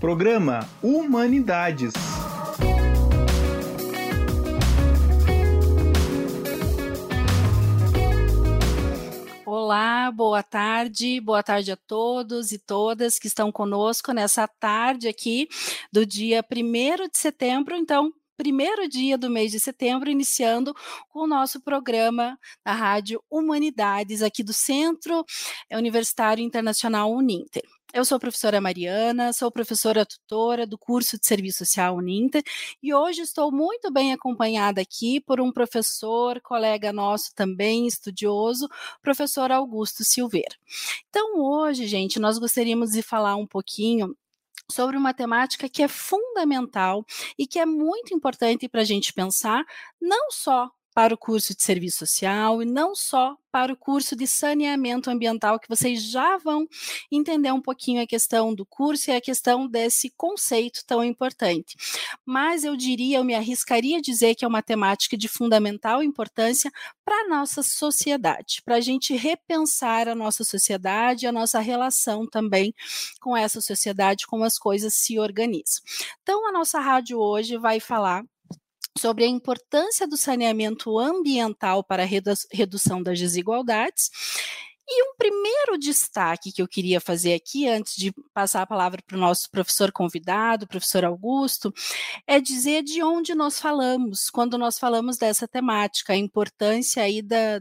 Programa Humanidades. Olá, boa tarde, boa tarde a todos e todas que estão conosco nessa tarde aqui do dia 1 de setembro. Então, primeiro dia do mês de setembro, iniciando com o nosso programa da Rádio Humanidades, aqui do Centro Universitário Internacional Uninter. Eu sou a professora Mariana, sou professora tutora do curso de Serviço Social Uninter e hoje estou muito bem acompanhada aqui por um professor, colega nosso também, estudioso, professor Augusto Silveira. Então, hoje, gente, nós gostaríamos de falar um pouquinho sobre uma temática que é fundamental e que é muito importante para a gente pensar, não só para o curso de serviço social e não só para o curso de saneamento ambiental, que vocês já vão entender um pouquinho a questão do curso e a questão desse conceito tão importante. Mas eu diria, eu me arriscaria a dizer que é uma temática de fundamental importância para a nossa sociedade, para a gente repensar a nossa sociedade, a nossa relação também com essa sociedade, como as coisas se organizam. Então, a nossa rádio hoje vai falar sobre a importância do saneamento ambiental para a redução das desigualdades. E um primeiro destaque que eu queria fazer aqui, antes de passar a palavra para o nosso professor convidado, professor Augusto, é dizer de onde nós falamos, quando nós falamos dessa temática, a importância aí da,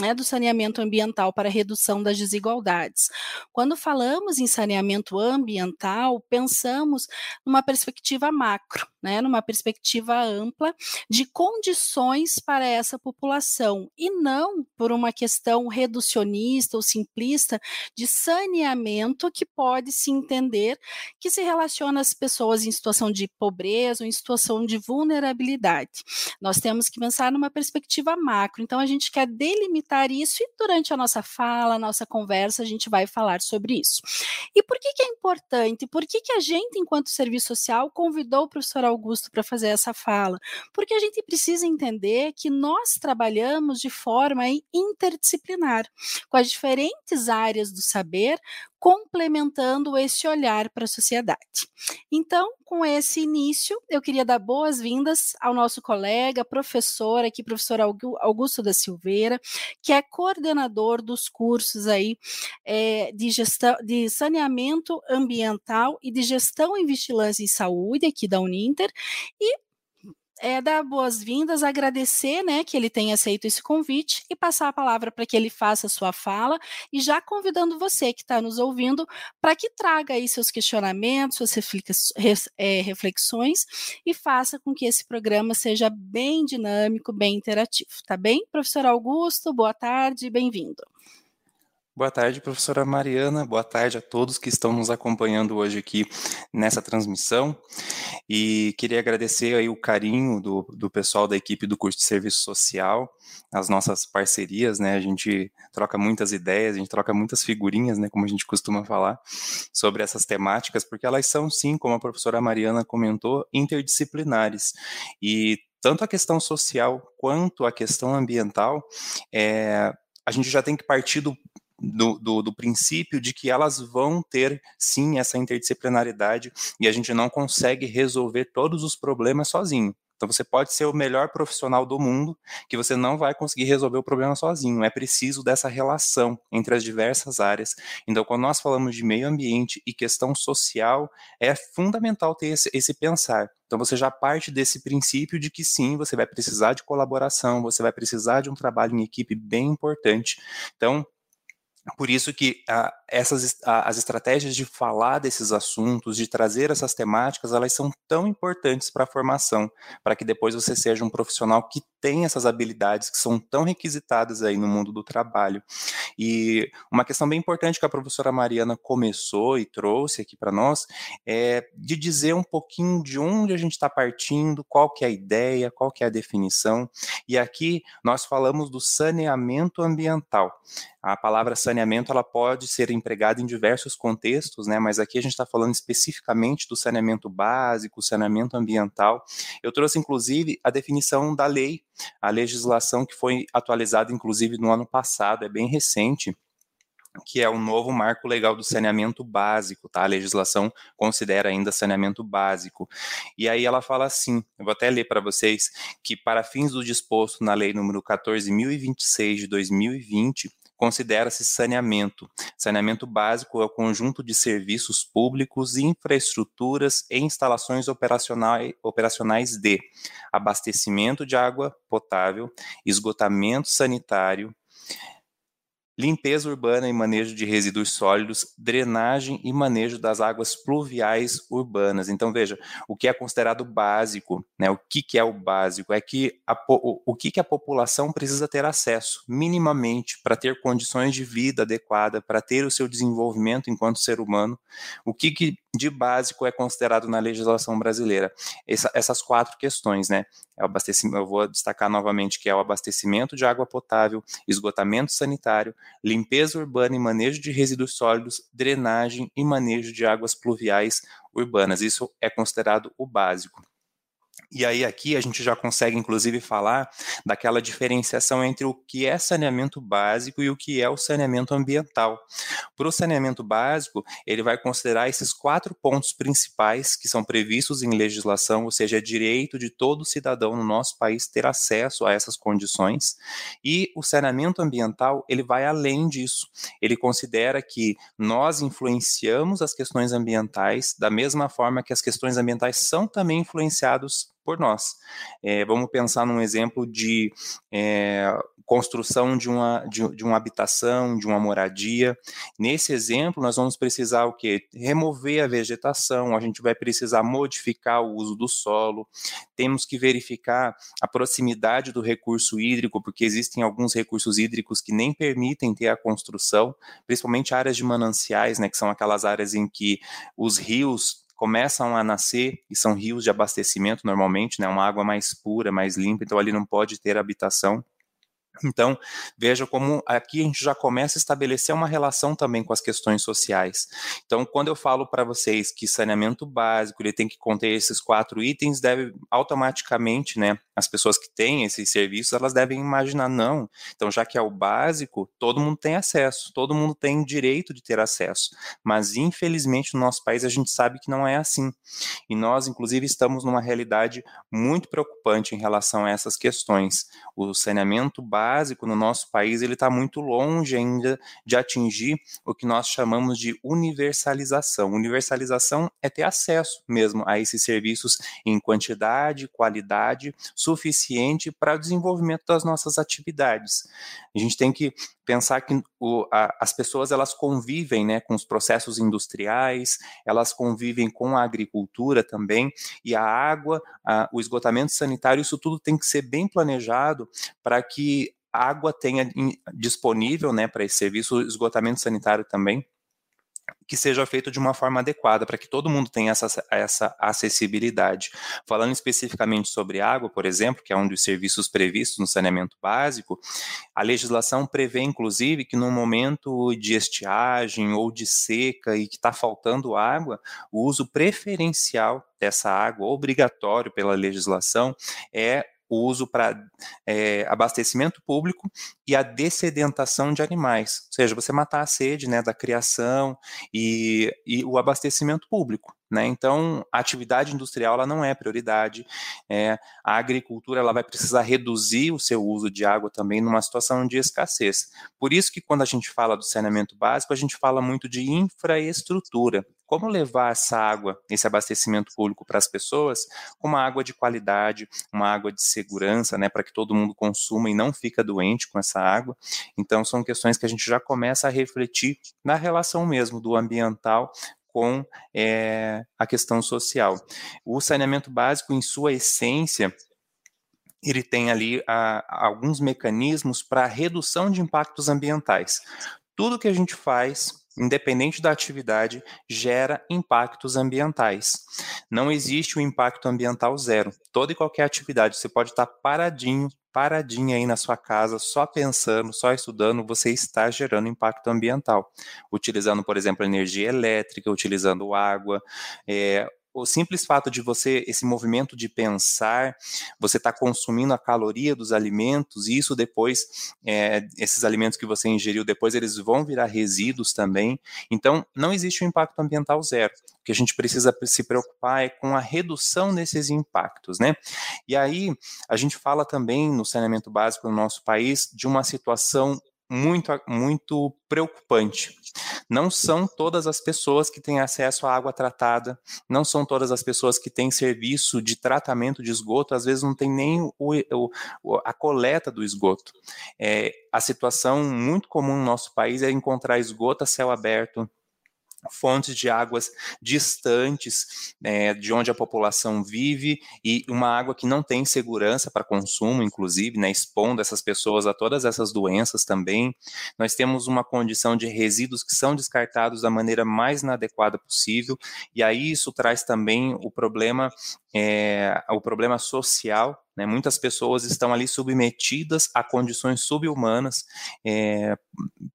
né, do saneamento ambiental para a redução das desigualdades. Quando falamos em saneamento ambiental, pensamos numa perspectiva macro, né, numa perspectiva ampla de condições para essa população e não por uma questão reducionista ou simplista de saneamento que pode se entender que se relaciona às pessoas em situação de pobreza ou em situação de vulnerabilidade. Nós temos que pensar numa perspectiva macro. Então a gente quer delimitar isso e durante a nossa fala, a nossa conversa, a gente vai falar sobre isso. E por que, que é importante? Por que, que a gente, enquanto serviço social, convidou o professor Augusto para fazer essa fala? Porque a gente precisa entender que nós trabalhamos de forma interdisciplinar, com as diferentes áreas do saber, complementando esse olhar para a sociedade. Então, com esse início, eu queria dar boas-vindas ao nosso colega, professor aqui, professor Augusto da Silveira, que é coordenador dos cursos aí é, de gestão, de saneamento ambiental e de gestão em vigilância em saúde aqui da Uninter, e é, dar boas-vindas, agradecer né, que ele tenha aceito esse convite e passar a palavra para que ele faça a sua fala e já convidando você que está nos ouvindo para que traga aí seus questionamentos, suas é, reflexões e faça com que esse programa seja bem dinâmico, bem interativo, tá bem? Professor Augusto, boa tarde, bem-vindo. Boa tarde, professora Mariana. Boa tarde a todos que estão nos acompanhando hoje aqui nessa transmissão. E queria agradecer aí o carinho do, do pessoal da equipe do curso de serviço social, as nossas parcerias, né? A gente troca muitas ideias, a gente troca muitas figurinhas, né? Como a gente costuma falar, sobre essas temáticas, porque elas são, sim, como a professora Mariana comentou, interdisciplinares. E tanto a questão social quanto a questão ambiental, é, a gente já tem que partir do do, do, do, princípio de que elas vão ter sim essa interdisciplinaridade e a gente não consegue resolver todos os problemas sozinho. Então você pode ser o melhor profissional do mundo, que você não vai conseguir resolver o problema sozinho. É preciso dessa relação entre as diversas áreas. Então, quando nós falamos de meio ambiente e questão social, é fundamental ter esse, esse pensar. Então você já parte desse princípio de que sim, você vai precisar de colaboração, você vai precisar de um trabalho em equipe bem importante. Então, por isso que ah, essas as estratégias de falar desses assuntos, de trazer essas temáticas, elas são tão importantes para a formação, para que depois você seja um profissional que tem essas habilidades que são tão requisitadas aí no mundo do trabalho. E uma questão bem importante que a professora Mariana começou e trouxe aqui para nós é de dizer um pouquinho de onde a gente está partindo, qual que é a ideia, qual que é a definição. E aqui nós falamos do saneamento ambiental. A palavra saneamento ela pode ser empregada em diversos contextos, né? Mas aqui a gente está falando especificamente do saneamento básico, saneamento ambiental. Eu trouxe inclusive a definição da lei, a legislação que foi atualizada inclusive no ano passado, é bem recente que é o novo marco legal do saneamento básico, tá? A legislação considera ainda saneamento básico. E aí ela fala assim, eu vou até ler para vocês, que para fins do disposto na lei número 14.026 de 2020, considera-se saneamento. Saneamento básico é o conjunto de serviços públicos, infraestruturas e instalações operacionais, operacionais de abastecimento de água potável, esgotamento sanitário, limpeza urbana e manejo de resíduos sólidos, drenagem e manejo das águas pluviais urbanas. Então, veja, o que é considerado básico, né? O que, que é o básico? É que a, o, o que, que a população precisa ter acesso, minimamente, para ter condições de vida adequada, para ter o seu desenvolvimento enquanto ser humano. O que, que de básico é considerado na legislação brasileira? Essa, essas quatro questões, né? É eu vou destacar novamente que é o abastecimento de água potável, esgotamento sanitário, limpeza urbana e manejo de resíduos sólidos, drenagem e manejo de águas pluviais urbanas. Isso é considerado o básico. E aí aqui a gente já consegue inclusive falar daquela diferenciação entre o que é saneamento básico e o que é o saneamento ambiental. Para o saneamento básico, ele vai considerar esses quatro pontos principais que são previstos em legislação, ou seja, é direito de todo cidadão no nosso país ter acesso a essas condições. E o saneamento ambiental, ele vai além disso. Ele considera que nós influenciamos as questões ambientais da mesma forma que as questões ambientais são também influenciados por nós. É, vamos pensar num exemplo de é, construção de uma, de, de, uma habitação, de uma moradia. Nesse exemplo, nós vamos precisar o quê? Remover a vegetação, a gente vai precisar modificar o uso do solo, temos que verificar a proximidade do recurso hídrico, porque existem alguns recursos hídricos que nem permitem ter a construção, principalmente áreas de mananciais, né, que são aquelas áreas em que os rios começam a nascer e são rios de abastecimento normalmente, né, uma água mais pura, mais limpa, então ali não pode ter habitação. Então, veja como aqui a gente já começa a estabelecer uma relação também com as questões sociais. Então, quando eu falo para vocês que saneamento básico ele tem que conter esses quatro itens, deve automaticamente, né, as pessoas que têm esses serviços, elas devem imaginar, não, então já que é o básico, todo mundo tem acesso, todo mundo tem direito de ter acesso, mas infelizmente no nosso país a gente sabe que não é assim, e nós inclusive estamos numa realidade muito preocupante em relação a essas questões. O saneamento básico no nosso país, ele está muito longe ainda de atingir o que nós chamamos de universalização. Universalização é ter acesso mesmo a esses serviços em quantidade, qualidade, suficiente para o desenvolvimento das nossas atividades. A gente tem que pensar que o, a, as pessoas elas convivem né, com os processos industriais, elas convivem com a agricultura também, e a água, a, o esgotamento sanitário, isso tudo tem que ser bem planejado para que a água tenha disponível né, para esse serviço, o esgotamento sanitário também, que seja feito de uma forma adequada, para que todo mundo tenha essa, essa acessibilidade. Falando especificamente sobre água, por exemplo, que é um dos serviços previstos no saneamento básico, a legislação prevê, inclusive, que no momento de estiagem ou de seca e que está faltando água, o uso preferencial dessa água, obrigatório pela legislação, é o uso para é, abastecimento público e a dessedentação de animais, ou seja, você matar a sede né, da criação e, e o abastecimento público. Né? Então, a atividade industrial ela não é prioridade. É, a agricultura ela vai precisar reduzir o seu uso de água também numa situação de escassez. Por isso que quando a gente fala do saneamento básico, a gente fala muito de infraestrutura. Como levar essa água, esse abastecimento público para as pessoas, com uma água de qualidade, uma água de segurança, né, para que todo mundo consuma e não fica doente com essa água. Então, são questões que a gente já começa a refletir na relação mesmo do ambiental com é, a questão social. O saneamento básico, em sua essência, ele tem ali a, alguns mecanismos para redução de impactos ambientais. Tudo que a gente faz, independente da atividade, gera impactos ambientais. Não existe o um impacto ambiental zero. Toda e qualquer atividade, você pode estar paradinho, paradinha aí na sua casa, só pensando, só estudando, você está gerando impacto ambiental. Utilizando, por exemplo, energia elétrica, utilizando água, é, o simples fato de você, esse movimento de pensar, você está consumindo a caloria dos alimentos, e isso depois, é, esses alimentos que você ingeriu depois, eles vão virar resíduos também. Então, não existe um impacto ambiental zero. O que a gente precisa se preocupar é com a redução desses impactos, né? E aí, a gente fala também no saneamento básico no nosso país de uma situação muito, muito preocupante. Não são todas as pessoas que têm acesso à água tratada, não são todas as pessoas que têm serviço de tratamento de esgoto, às vezes não tem nem o, o, a coleta do esgoto. É, a situação muito comum no nosso país é encontrar esgoto a céu aberto, fontes de águas distantes é, de onde a população vive e uma água que não tem segurança para consumo, inclusive, né, expondo essas pessoas a todas essas doenças também. Nós temos uma condição de resíduos que são descartados da maneira mais inadequada possível, e aí isso traz também o problema, é, o problema social né? Muitas pessoas estão ali submetidas a condições subhumanas. É,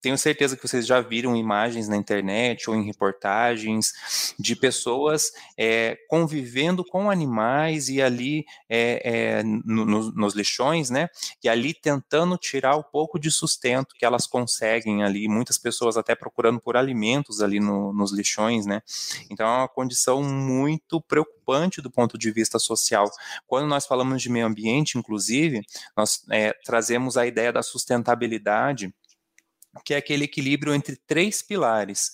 tenho certeza que vocês já viram imagens na internet ou em reportagens de pessoas é, convivendo com animais e ali é, é no, no, nos lixões, né? E ali tentando tirar o pouco de sustento que elas conseguem ali. Muitas pessoas até procurando por alimentos ali no, nos lixões, né? Então é uma condição muito preocupante do ponto de vista social. Quando nós falamos de meio ambiente, inclusive, nós é, trazemos a ideia da sustentabilidade que é aquele equilíbrio entre três pilares,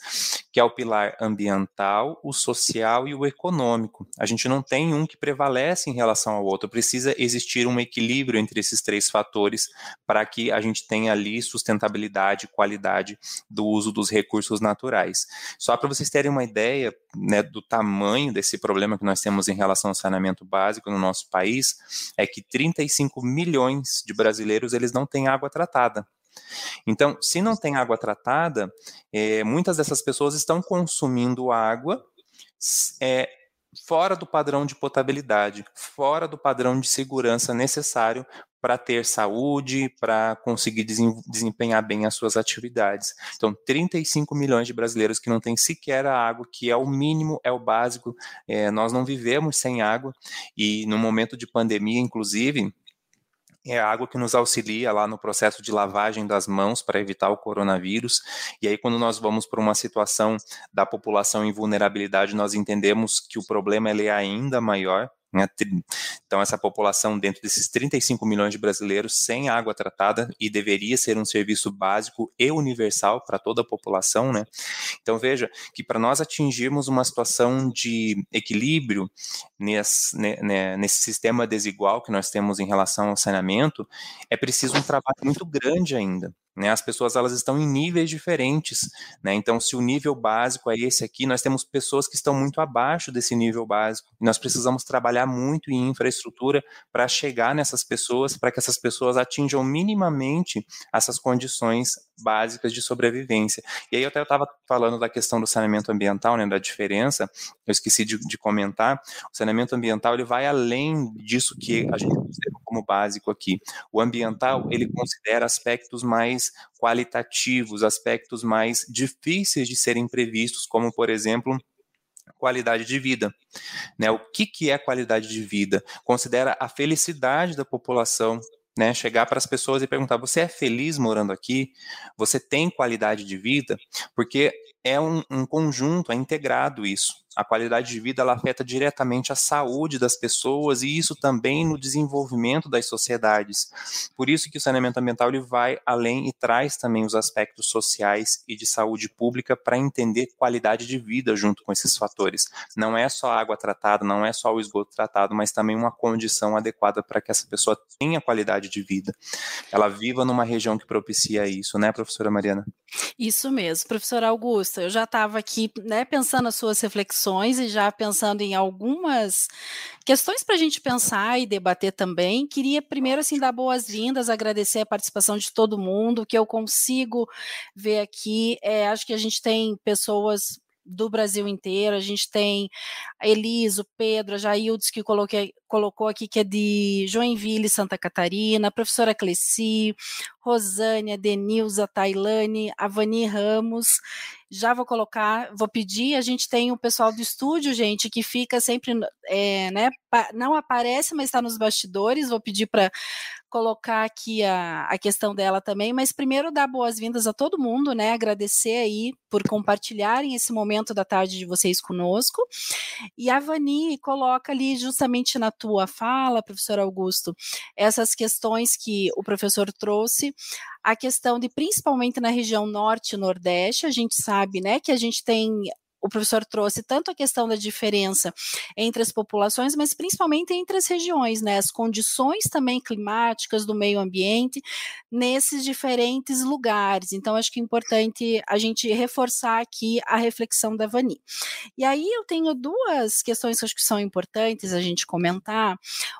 que é o pilar ambiental, o social e o econômico. A gente não tem um que prevalece em relação ao outro, precisa existir um equilíbrio entre esses três fatores para que a gente tenha ali sustentabilidade e qualidade do uso dos recursos naturais. Só para vocês terem uma ideia né, do tamanho desse problema que nós temos em relação ao saneamento básico no nosso país, é que 35 milhões de brasileiros eles não têm água tratada. Então, se não tem água tratada, é, muitas dessas pessoas estão consumindo água é, fora do padrão de potabilidade, fora do padrão de segurança necessário para ter saúde, para conseguir desempenhar bem as suas atividades. Então, 35 milhões de brasileiros que não têm sequer a água, que é o mínimo, é o básico. É, nós não vivemos sem água e no momento de pandemia, inclusive, é a água que nos auxilia lá no processo de lavagem das mãos para evitar o coronavírus. E aí, quando nós vamos para uma situação da população em vulnerabilidade, nós entendemos que o problema é ainda maior. Né? Então, essa população, dentro desses 35 milhões de brasileiros, sem água tratada, e deveria ser um serviço básico e universal para toda a população. Né? Então, veja que para nós atingirmos uma situação de equilíbrio nesse, né, nesse sistema desigual que nós temos em relação ao saneamento, é preciso um trabalho muito grande ainda. Né, as pessoas elas estão em níveis diferentes, né? Então, se o nível básico é esse aqui, nós temos pessoas que estão muito abaixo desse nível básico. Nós precisamos trabalhar muito em infraestrutura para chegar nessas pessoas, para que essas pessoas atinjam minimamente essas condições básicas de sobrevivência. E aí eu até estava falando da questão do saneamento ambiental, né, da diferença. Eu esqueci de, de comentar. O saneamento ambiental ele vai além disso que a gente considera como básico aqui. O ambiental ele considera aspectos mais qualitativos, aspectos mais difíceis de serem previstos, como, por exemplo, qualidade de vida. Né? O que, que é qualidade de vida? Considera a felicidade da população, né, chegar para as pessoas e perguntar: você é feliz morando aqui? Você tem qualidade de vida? Porque é um, um conjunto, é integrado isso a qualidade de vida ela afeta diretamente a saúde das pessoas e isso também no desenvolvimento das sociedades. Por isso que o saneamento ambiental ele vai além e traz também os aspectos sociais e de saúde pública para entender qualidade de vida junto com esses fatores. Não é só água tratada, não é só o esgoto tratado, mas também uma condição adequada para que essa pessoa tenha qualidade de vida. Ela viva numa região que propicia isso, né, professora Mariana? Isso mesmo, professora Eu já estava aqui, né, pensando nas suas reflexões e já pensando em algumas questões para a gente pensar e debater também. Queria primeiro assim dar boas-vindas, agradecer a participação de todo mundo, que eu consigo ver aqui. É, acho que a gente tem pessoas do Brasil inteiro. A gente tem a Elisa, o Pedro, a Jaildes, que coloquei, colocou aqui que é de Joinville, Santa Catarina, a professora Cleci, Rosânia, Denilza, Tailane, Avani Ramos. Já vou colocar, vou pedir, a gente tem o pessoal do estúdio, gente, que fica sempre, é, né, não aparece, mas está nos bastidores, vou pedir para colocar aqui a, a questão dela também, mas primeiro dar boas-vindas a todo mundo, né? Agradecer aí por compartilharem esse momento da tarde de vocês conosco. E a Vani coloca ali justamente na tua fala, professor Augusto, essas questões que o professor trouxe, a questão de principalmente na região norte e nordeste, a gente sabe, né, que a gente tem o professor trouxe tanto a questão da diferença entre as populações, mas principalmente entre as regiões, né? As condições também climáticas do meio ambiente nesses diferentes lugares. Então, acho que é importante a gente reforçar aqui a reflexão da Vani. E aí eu tenho duas questões que acho que são importantes a gente comentar.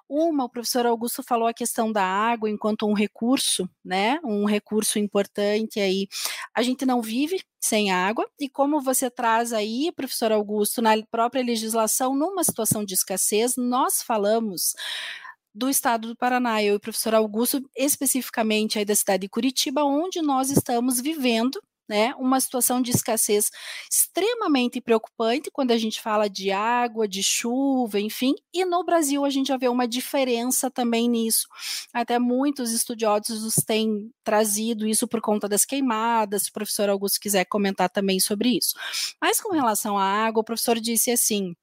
Uma, o professor Augusto falou a questão da água enquanto um recurso, né? Um recurso importante aí. A gente não vive sem água, e como você traz aí, professor Augusto, na própria legislação, numa situação de escassez, nós falamos do estado do Paraná, eu e o professor Augusto, especificamente aí da cidade de Curitiba, onde nós estamos vivendo né, uma situação de escassez extremamente preocupante quando a gente fala de água, de chuva, enfim, e no Brasil a gente já vê uma diferença também nisso. Até muitos estudiosos têm trazido isso por conta das queimadas, se o professor Augusto quiser comentar também sobre isso. Mas com relação à água, o professor disse assim,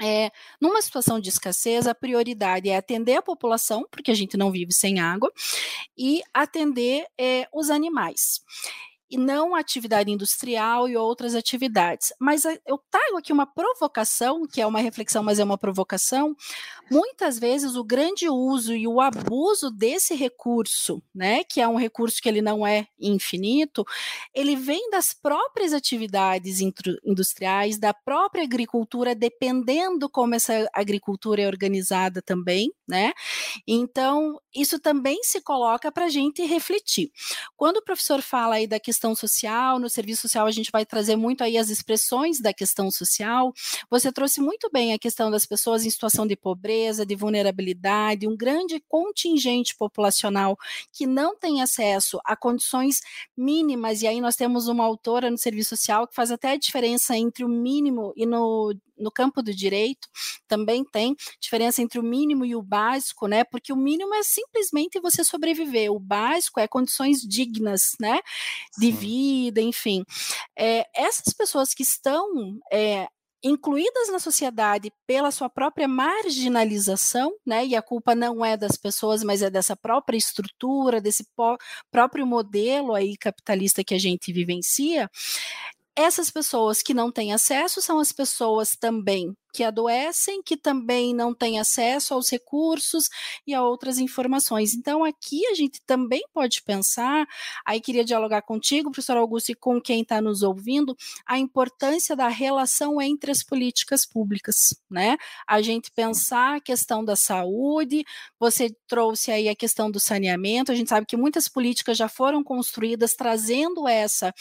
é, numa situação de escassez, a prioridade é atender a população, porque a gente não vive sem água, e atender é, os animais e não atividade industrial e outras atividades. Mas eu trago aqui uma provocação, que é uma reflexão, mas é uma provocação. Muitas vezes o grande uso e o abuso desse recurso, né, que é um recurso que ele não é infinito, ele vem das próprias atividades industriais, da própria agricultura, dependendo como essa agricultura é organizada também, né? Então, isso também se coloca para a gente refletir. Quando o professor fala aí da questão questão social, no serviço social a gente vai trazer muito aí as expressões da questão social. Você trouxe muito bem a questão das pessoas em situação de pobreza, de vulnerabilidade, um grande contingente populacional que não tem acesso a condições mínimas, e aí nós temos uma autora no serviço social que faz até a diferença entre o mínimo e no no campo do direito também tem diferença entre o mínimo e o básico, né? Porque o mínimo é simplesmente você sobreviver, o básico é condições dignas, né? De vida, enfim. É, essas pessoas que estão é, incluídas na sociedade pela sua própria marginalização, né? E a culpa não é das pessoas, mas é dessa própria estrutura, desse próprio modelo aí capitalista que a gente vivencia. Essas pessoas que não têm acesso são as pessoas também que adoecem, que também não têm acesso aos recursos e a outras informações. Então, aqui a gente também pode pensar, aí queria dialogar contigo, professor Augusto, e com quem está nos ouvindo, a importância da relação entre as políticas públicas, né? A gente pensar a questão da saúde, você trouxe aí a questão do saneamento, a gente sabe que muitas políticas já foram construídas trazendo essa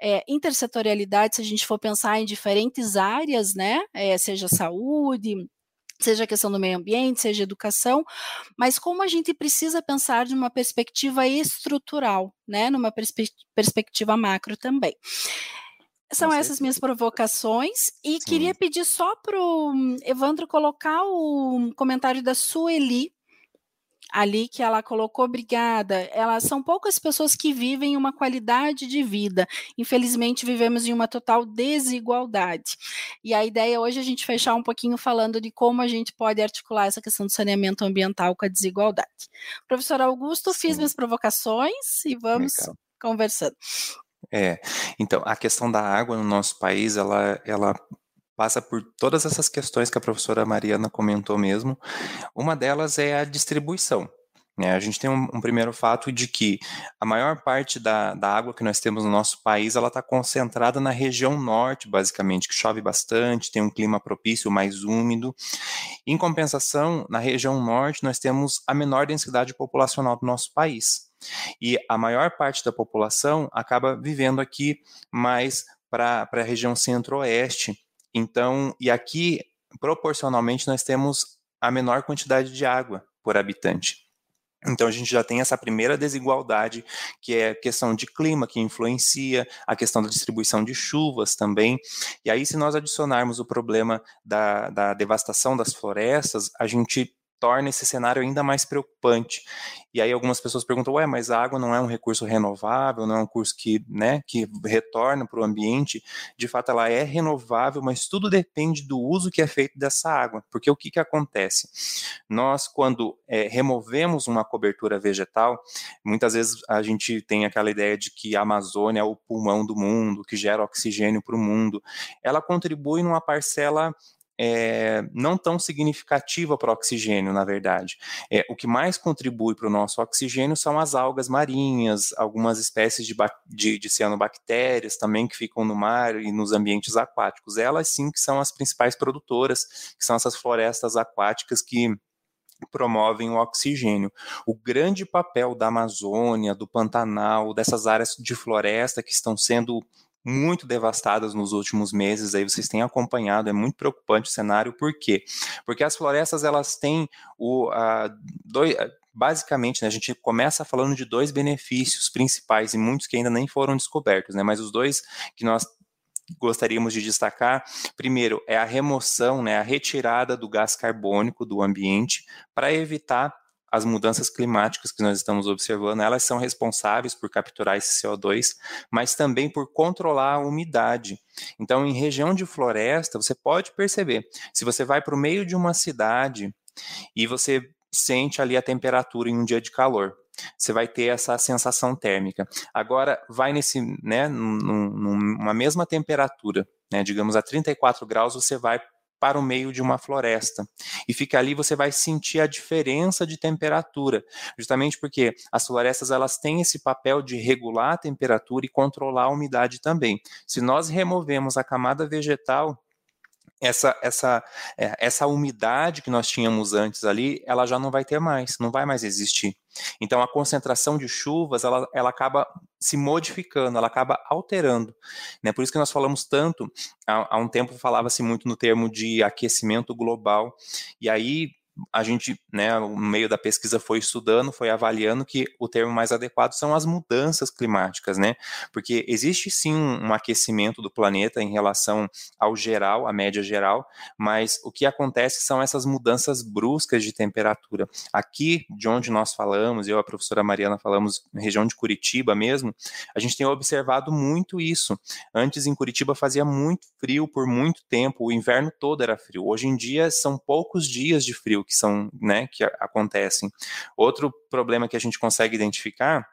é, intersetorialidade, se a gente for pensar em diferentes áreas, né? É, seja saúde, seja a questão do meio ambiente, seja educação, mas como a gente precisa pensar de uma perspectiva estrutural, né, numa perspe perspectiva macro também. São essas minhas provocações e Sim. queria pedir só para o Evandro colocar o comentário da Sueli ali que ela colocou, obrigada. Elas são poucas pessoas que vivem uma qualidade de vida. Infelizmente, vivemos em uma total desigualdade. E a ideia hoje é a gente fechar um pouquinho falando de como a gente pode articular essa questão do saneamento ambiental com a desigualdade. Professor Augusto, Sim. fiz minhas provocações e vamos Legal. conversando. É, então, a questão da água no nosso país, ela, ela passa por todas essas questões que a professora Mariana comentou mesmo. Uma delas é a distribuição. Né? A gente tem um, um, primeiro fato de que a maior parte da, da água que nós temos no nosso país ela está concentrada na região norte, basicamente, que chove bastante, tem um clima propício, mais úmido. Em compensação, na região norte, nós temos a menor densidade populacional do nosso país. E a maior parte da população acaba vivendo aqui mais para a região centro-oeste, então, e aqui, proporcionalmente, nós temos a menor quantidade de água por habitante. Então a gente já tem essa primeira desigualdade, que é a questão de clima, que influencia, a questão da distribuição de chuvas também. E aí, se nós adicionarmos o problema da, da devastação das florestas, a gente torna esse cenário ainda mais preocupante. E aí algumas pessoas perguntam, ué, mas a água não é um recurso renovável, não é um curso que, né, que retorna para o ambiente. De fato, ela é renovável, mas tudo depende do uso que é feito dessa água. Porque o que, que acontece? Nós, quando é, removemos uma cobertura vegetal, muitas vezes a gente tem aquela ideia de que a Amazônia é o pulmão do mundo, que gera oxigênio para o mundo. Ela contribui numa parcela é, não tão significativa para o oxigênio, na verdade. É, o que mais contribui para o nosso oxigênio são as algas marinhas, algumas espécies de, de, de cianobactérias também que ficam no mar e nos ambientes aquáticos. Elas sim que são as principais produtoras, que são essas florestas aquáticas que promovem o oxigênio. O grande papel da Amazônia, do Pantanal, dessas áreas de floresta que estão sendo muito devastadas nos últimos meses, aí vocês têm acompanhado, é muito preocupante o cenário, por quê? Porque as florestas, elas têm o, a, dois, basicamente, né, a gente começa falando de dois benefícios principais, e muitos que ainda nem foram descobertos, né, mas os dois que nós gostaríamos de destacar, primeiro, é a remoção, né, a retirada do gás carbônico do ambiente para evitar as mudanças climáticas que nós estamos observando, elas são responsáveis por capturar esse CO2, mas também por controlar a umidade. Então, em região de floresta, você pode perceber, se você vai para o meio de uma cidade e você sente ali a temperatura em um dia de calor, você vai ter essa sensação térmica. Agora, vai nesse, né, numa mesma temperatura, né, digamos a 34 graus, você vai para o meio de uma floresta. E fica ali, você vai sentir a diferença de temperatura, justamente porque as florestas elas têm esse papel de regular a temperatura e controlar a umidade também. Se nós removemos a camada vegetal, essa, essa, é, essa umidade que nós tínhamos antes ali, ela já não vai ter mais, não vai mais existir. Então, a concentração de chuvas, ela, ela acaba se modificando, ela acaba alterando. Né? Por isso que nós falamos tanto, há, há um tempo falava-se muito no termo de aquecimento global, e aí a gente, né, no meio da pesquisa foi estudando, foi avaliando que o termo mais adequado são as mudanças climáticas, né? Porque existe sim um aquecimento do planeta em relação ao geral, à média geral, mas o que acontece são essas mudanças bruscas de temperatura. Aqui, de onde nós falamos, eu e a professora Mariana falamos, região de Curitiba mesmo, a gente tem observado muito isso. Antes em Curitiba fazia muito frio por muito tempo, o inverno todo era frio. Hoje em dia são poucos dias de frio que são, né, que acontecem. Outro problema que a gente consegue identificar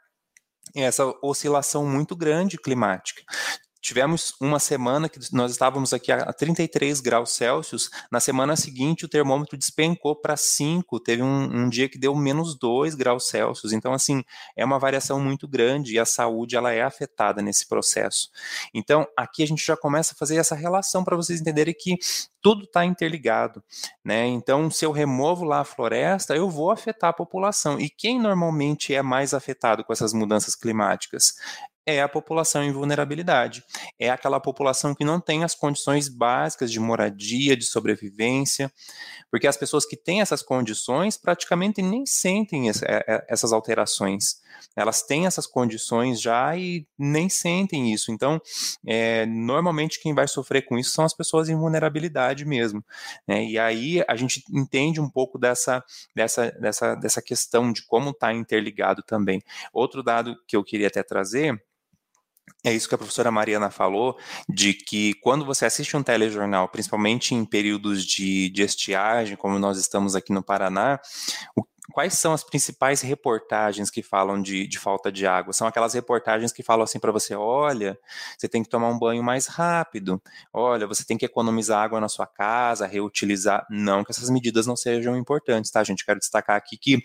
é essa oscilação muito grande climática. Tivemos uma semana que nós estávamos aqui a 33 graus Celsius, na semana seguinte o termômetro despencou para 5, teve um, um, dia que deu menos 2 graus Celsius, então assim, é uma variação muito grande e a saúde ela é afetada nesse processo. Então aqui a gente já começa a fazer essa relação para vocês entenderem que tudo está interligado, né? Então, se eu removo lá a floresta, eu vou afetar a população. E quem normalmente é mais afetado com essas mudanças climáticas? É a população em vulnerabilidade. É aquela população que não tem as condições básicas de moradia, de sobrevivência, porque as pessoas que têm essas condições praticamente nem sentem é, é, essas alterações. Elas têm essas condições já e nem sentem isso. Então, é, normalmente quem vai sofrer com isso são as pessoas em vulnerabilidade mesmo. Né? E aí a gente entende um pouco dessa, dessa, dessa, dessa questão de como está interligado também. Outro dado que eu queria até trazer é isso que a professora Mariana falou, de que quando você assiste um telejornal, principalmente em períodos de, de estiagem, como nós estamos aqui no Paraná, o, quais são as principais reportagens que falam de, de, falta de água? São aquelas reportagens que falam assim para você: olha, você tem que tomar um banho mais rápido, olha, você tem que economizar água na sua casa, reutilizar. Não que essas medidas não sejam importantes, tá, gente? Quero destacar aqui que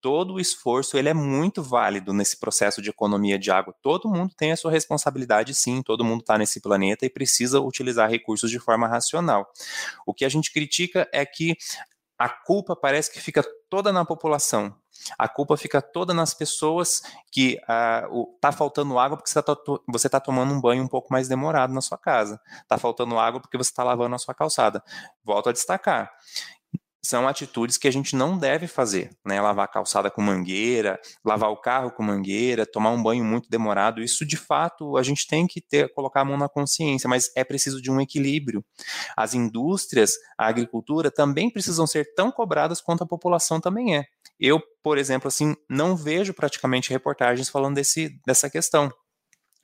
todo o esforço ele é muito válido nesse processo de economia de água. Todo mundo tem a sua responsabilidade, sim, todo mundo está nesse planeta e precisa utilizar recursos de forma racional. O que a gente critica é que a culpa parece que fica toda na população. A culpa fica toda nas pessoas que está ah, faltando água porque você está tá tomando um banho um pouco mais demorado na sua casa. Está faltando água porque você está lavando a sua calçada. Volto a destacar são atitudes que a gente não deve fazer, né? Lavar a calçada com mangueira, lavar o carro com mangueira, tomar um banho muito demorado, isso de fato a gente tem que ter, colocar a mão na consciência, mas é preciso de um equilíbrio. As indústrias, a agricultura também precisam ser tão cobradas quanto a população também é. Eu, por exemplo, assim, não vejo praticamente reportagens falando desse, dessa questão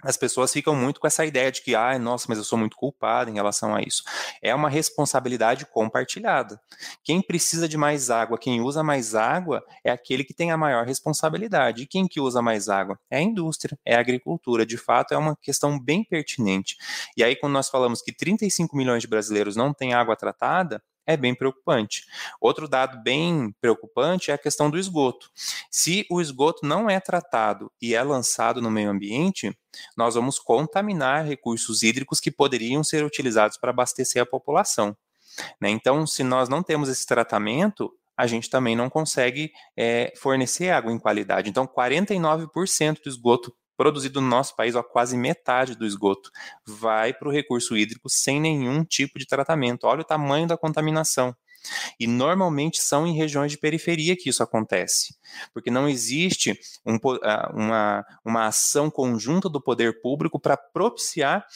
as pessoas ficam muito com essa ideia de que, ah, nossa, mas eu sou muito culpado em relação a isso. É uma responsabilidade compartilhada. Quem precisa de mais água, quem usa mais água, é aquele que tem a maior responsabilidade. E quem que usa mais água? É a indústria, é a agricultura. De fato, é uma questão bem pertinente. E aí, quando nós falamos que 35 milhões de brasileiros não têm água tratada, é bem preocupante. Outro dado bem preocupante é a questão do esgoto. Se o esgoto não é tratado e é lançado no meio ambiente, nós vamos contaminar recursos hídricos que poderiam ser utilizados para abastecer a população. Né? Então, se nós não temos esse tratamento, a gente também não consegue é, fornecer água em qualidade. Então, 49% do esgoto produzido no nosso país, ó, quase metade do esgoto vai para o recurso hídrico sem nenhum tipo de tratamento. Olha o tamanho da contaminação. E normalmente são em regiões de periferia que isso acontece, porque não existe um, uma, uma ação conjunta do poder público para propiciar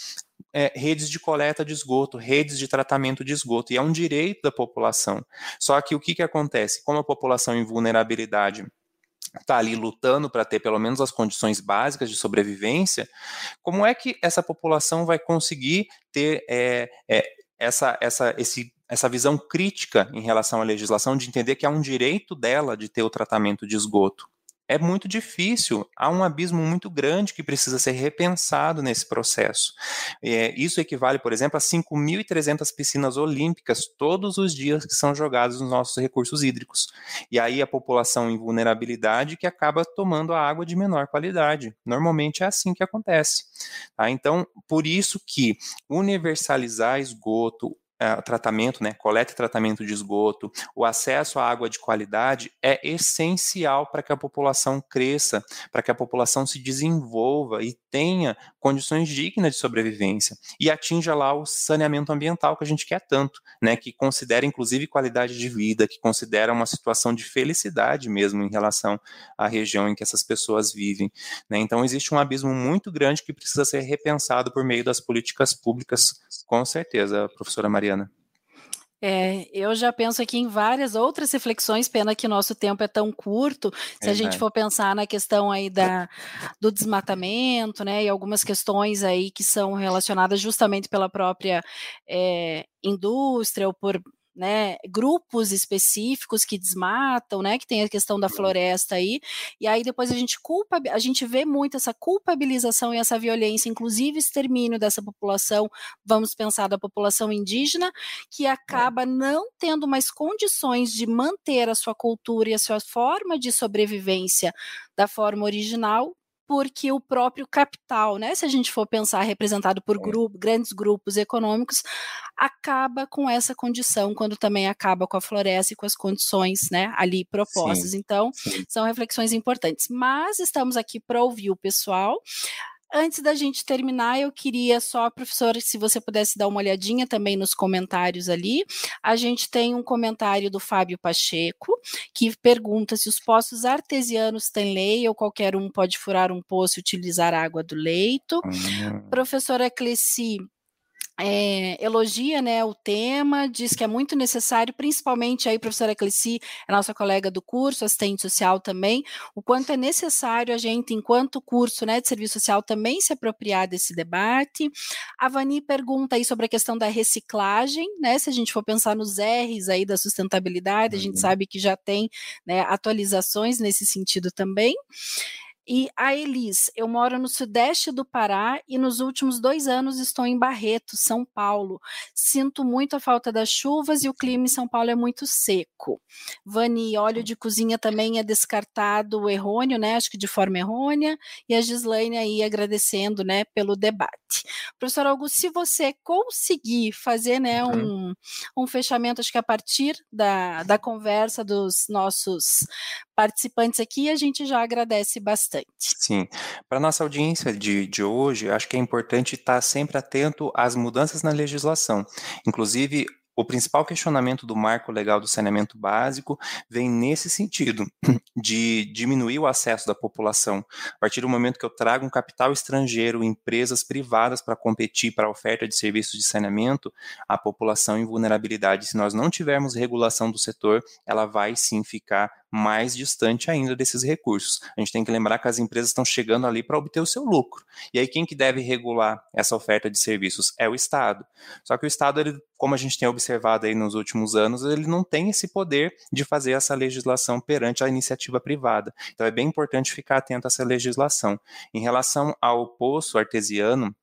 é, redes de coleta de esgoto, redes de tratamento de esgoto, e é um direito da população. Só que o que, que acontece? Como a população em vulnerabilidade está ali lutando para ter pelo menos as condições básicas de sobrevivência, como é que essa população vai conseguir ter é, é, essa, essa, esse, essa visão crítica em relação à legislação de entender que é um direito dela de ter o tratamento de esgoto? É muito difícil. Há um abismo muito grande que precisa ser repensado nesse processo. É, isso equivale, por exemplo, a 5.300 piscinas olímpicas todos os dias que são jogadas nos nossos recursos hídricos. E aí a população em vulnerabilidade que acaba tomando a água de menor qualidade. Normalmente é assim que acontece. Tá? Então, por isso que universalizar esgoto, uh, tratamento, né, coleta e tratamento de esgoto, o acesso à água de qualidade é essencial para que a população cresça, para que a população se desenvolva e tenha condições dignas de sobrevivência e atinja lá o saneamento ambiental que a gente quer tanto, né, que considera inclusive qualidade de vida, que considera uma situação de felicidade mesmo em relação à região em que essas pessoas vivem. Né? Então existe um abismo muito grande que precisa ser repensado por meio das políticas públicas, com certeza, professora Maria Mariana? É, eu já penso aqui em várias outras reflexões, pena que nosso tempo é tão curto. Se é, a gente for pensar na questão aí da, do desmatamento, né, e algumas questões aí que são relacionadas justamente pela própria é, indústria ou por né, grupos específicos que desmatam, né, que tem a questão da floresta aí, e aí depois a gente culpa, a gente vê muito essa culpabilização e essa violência, inclusive extermínio dessa população, vamos pensar da população indígena, que é. acaba não tendo mais condições de manter a sua cultura e a sua forma de sobrevivência da forma original, porque o próprio capital, né, se a gente for pensar representado por é. grupo, grandes grupos econômicos, acaba com essa condição quando também acaba com a floresta e com as condições, né, ali propostas. Sim, então, sim. são reflexões importantes. Mas estamos aqui para ouvir o pessoal. Antes da gente terminar, eu queria só, professora, se você pudesse dar uma olhadinha também nos comentários ali. A gente tem um comentário do Fábio Pacheco, que pergunta se os poços artesianos têm lei ou qualquer um pode furar um poço e utilizar a água do leito. Uhum. Professora Cleci é, elogia né, o tema, diz que é muito necessário, principalmente aí, a professora Cleci, a nossa colega do curso, assistente social também, o quanto é necessário a gente, enquanto curso né, de serviço social, também se apropriar desse debate. A Vani pergunta aí sobre a questão da reciclagem, né? Se a gente for pensar nos R's aí da sustentabilidade, a gente uhum. sabe que já tem né, atualizações nesse sentido também. E a Elis, eu moro no sudeste do Pará e nos últimos dois anos estou em Barreto, São Paulo. Sinto muito a falta das chuvas e o clima em São Paulo é muito seco. Vani, óleo de cozinha também é descartado errôneo, né? Acho que de forma errônea. E a Gislaine aí agradecendo, né, pelo debate. Professor Augusto, se você conseguir fazer, né, uhum. um, um fechamento, acho que a partir da, da conversa dos nossos participantes aqui, a gente já agradece bastante. Sim. Para nossa audiência de, de hoje, acho que é importante estar sempre atento às mudanças na legislação. Inclusive, o principal questionamento do marco legal do saneamento básico vem nesse sentido, de diminuir o acesso da população. A partir do momento que eu trago um capital estrangeiro, empresas privadas para competir para a oferta de serviços de saneamento, a população em vulnerabilidade, se nós não tivermos regulação do setor, ela vai sim ficar mais distante ainda desses recursos. A gente tem que lembrar que as empresas estão chegando ali para obter o seu lucro. E aí quem que deve regular essa oferta de serviços é o Estado. Só que o Estado, ele, como a gente tem observado aí nos últimos anos, ele não tem esse poder de fazer essa legislação perante a iniciativa privada. Então é bem importante ficar atento a essa legislação. Em relação ao poço artesiano,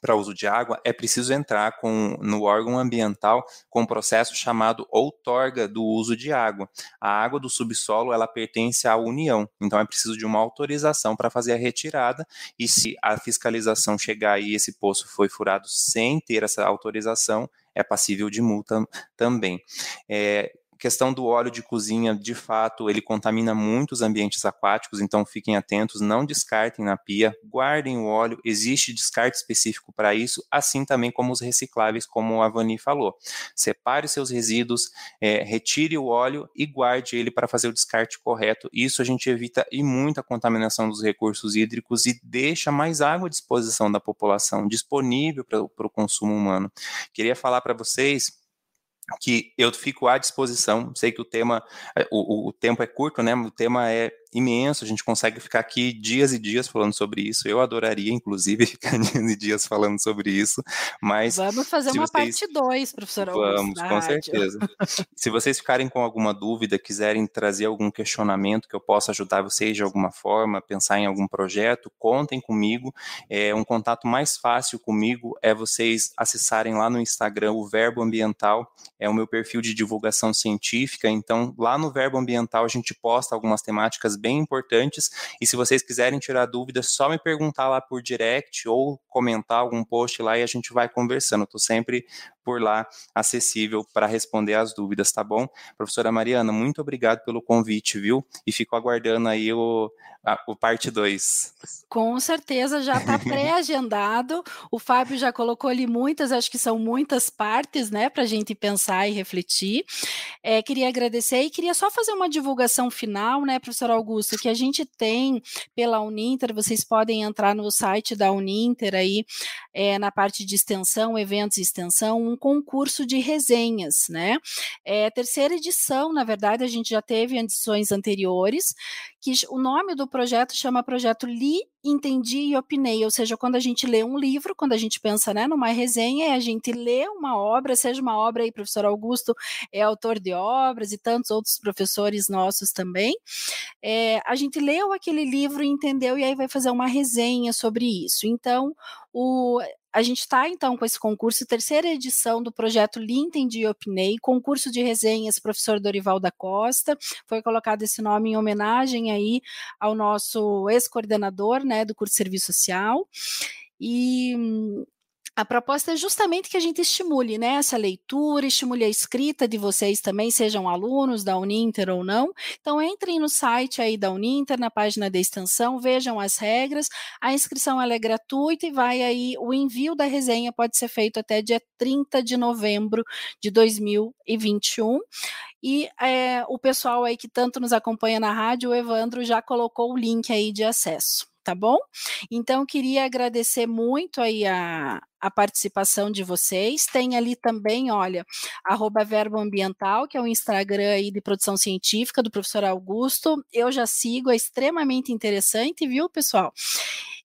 para uso de água, é preciso entrar com, no órgão ambiental com um processo chamado outorga do uso de água. A água do subsolo ela pertence à União, então é preciso de uma autorização para fazer a retirada. E se a fiscalização chegar e esse poço foi furado sem ter essa autorização, é passível de multa também. É, questão do óleo de cozinha, de fato, ele contamina muitos ambientes aquáticos, então fiquem atentos, não descartem na pia, guardem o óleo, existe descarte específico para isso, assim também como os recicláveis, como a Vani falou. Separe os seus resíduos, é, retire o óleo e guarde ele para fazer o descarte correto. Isso a gente evita e muita contaminação dos recursos hídricos e deixa mais água à disposição da população, disponível para o consumo humano. Queria falar para vocês que eu fico à disposição. Sei que o tema, é, o, o, tempo é curto, né? O tema é imenso, a gente consegue ficar aqui dias e dias falando sobre isso. Eu adoraria, inclusive, ficar dias e dias falando sobre isso, mas... Vamos fazer uma vocês... parte 2, professora Vamos, com certeza. se vocês ficarem com alguma dúvida, quiserem trazer algum questionamento que eu possa ajudar vocês de alguma forma, pensar em algum projeto, contem comigo. É, um contato mais fácil comigo é vocês acessarem lá no Instagram o Verbo Ambiental, é o meu perfil de divulgação científica, então lá no Verbo Ambiental a gente posta algumas temáticas bem importantes. E se vocês quiserem tirar dúvidas, só me perguntar lá por direct ou comentar algum post lá e a gente vai conversando. Estou sempre por lá acessível para responder as dúvidas, tá bom? Professora Mariana, muito obrigado pelo convite, viu? E fico aguardando aí o, a, o parte 2. Com certeza já está pré-agendado. O Fábio já colocou ali muitas, acho que são muitas partes, né, para a gente pensar e refletir. É, queria agradecer e queria só fazer uma divulgação final, né, professor Augusto, que a gente tem pela Uninter, vocês podem entrar no site da Uninter aí, é, na parte de extensão, eventos e extensão, um concurso de resenhas, né? É terceira edição, na verdade, a gente já teve edições anteriores, que o nome do projeto chama Projeto Li, Entendi e Opinei, ou seja, quando a gente lê um livro, quando a gente pensa né, numa resenha, a gente lê uma obra, seja uma obra aí, professor Augusto é autor de obras e tantos outros professores nossos também, é, a gente leu aquele livro e entendeu, e aí vai fazer uma resenha sobre isso. Então, o, a gente está, então, com esse concurso, terceira edição do projeto Linten e Opinei, concurso de resenhas professor Dorival da Costa. Foi colocado esse nome em homenagem aí ao nosso ex-coordenador né, do curso de Serviço Social. E a proposta é justamente que a gente estimule né, essa leitura, estimule a escrita de vocês também, sejam alunos da Uninter ou não. Então, entrem no site aí da Uninter, na página da extensão, vejam as regras. A inscrição é gratuita e vai aí, o envio da resenha pode ser feito até dia 30 de novembro de 2021. E é, o pessoal aí que tanto nos acompanha na rádio, o Evandro já colocou o link aí de acesso tá bom? Então, queria agradecer muito aí a, a participação de vocês. Tem ali também, olha, arroba Verbo Ambiental, que é o Instagram aí de produção científica do professor Augusto. Eu já sigo, é extremamente interessante, viu, pessoal?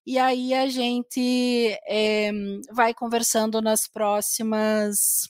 E aí a gente é, vai conversando nas próximas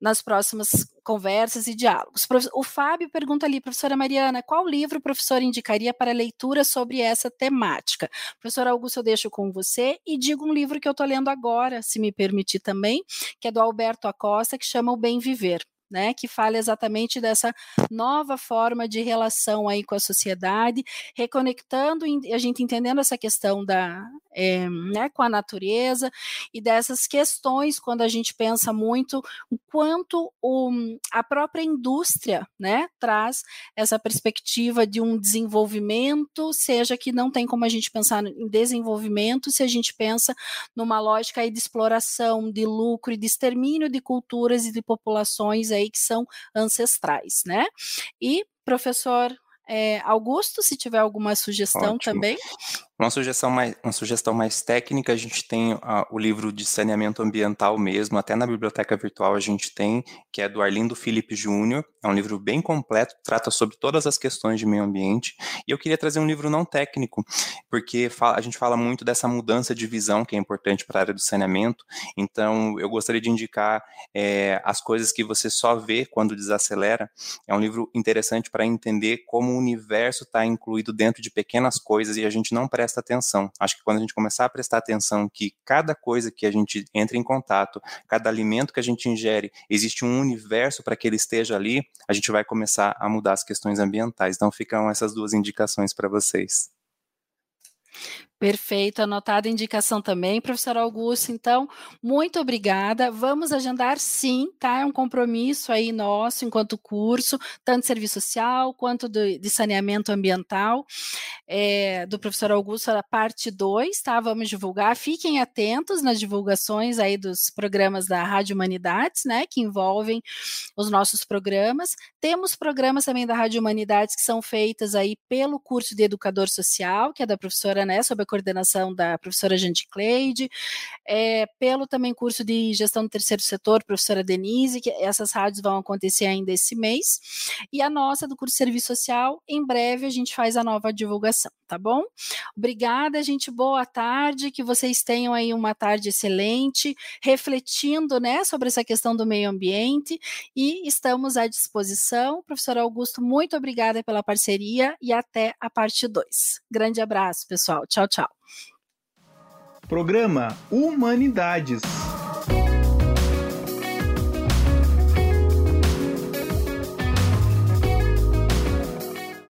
nas próximas conversas e diálogos. O Fábio pergunta ali, professora Mariana, qual livro o professor indicaria para leitura sobre essa temática? Professor Augusto, eu deixo com você e digo um livro que eu estou lendo agora, se me permitir também, que é do Alberto Acosta, que chama O Bem Viver. Né, que fala exatamente dessa nova forma de relação aí com a sociedade, reconectando, a gente entendendo essa questão da, é, né, com a natureza e dessas questões quando a gente pensa muito o quanto o, a própria indústria, né, traz essa perspectiva de um desenvolvimento, seja que não tem como a gente pensar em desenvolvimento se a gente pensa numa lógica de exploração, de lucro e de extermínio de culturas e de populações aí que são ancestrais, né? E professor é, Augusto, se tiver alguma sugestão Ótimo. também. Uma sugestão mais, uma sugestão mais técnica, a gente tem uh, o livro de saneamento ambiental mesmo, até na biblioteca virtual a gente tem, que é do Arlindo Felipe Júnior. É um livro bem completo, trata sobre todas as questões de meio ambiente. E eu queria trazer um livro não técnico, porque fala, a gente fala muito dessa mudança de visão que é importante para a área do saneamento. Então, eu gostaria de indicar é, as coisas que você só vê quando desacelera. É um livro interessante para entender como universo está incluído dentro de pequenas coisas e a gente não presta atenção. Acho que quando a gente começar a prestar atenção que cada coisa que a gente entra em contato, cada alimento que a gente ingere, existe um universo para que ele esteja ali, a gente vai começar a mudar as questões ambientais. Então ficam essas duas indicações para vocês. Perfeito, anotada a indicação também, professor Augusto. Então, muito obrigada. Vamos agendar sim, tá? É um compromisso aí nosso enquanto curso, tanto de serviço social quanto do, de saneamento ambiental, é, do professor Augusto, a parte 2, tá? Vamos divulgar. Fiquem atentos nas divulgações aí dos programas da Rádio Humanidades, né? Que envolvem os nossos programas. Temos programas também da Rádio Humanidades que são feitas aí pelo curso de Educador Social, que é da professora, né? Sobre a coordenação da professora Jandy Cleide, é, pelo também curso de gestão do terceiro setor, professora Denise, que essas rádios vão acontecer ainda esse mês, e a nossa do curso de serviço social, em breve a gente faz a nova divulgação, tá bom? Obrigada, gente, boa tarde, que vocês tenham aí uma tarde excelente, refletindo, né, sobre essa questão do meio ambiente, e estamos à disposição. Professor Augusto, muito obrigada pela parceria e até a parte 2. Grande abraço, pessoal. Tchau, tchau. Programa Humanidades.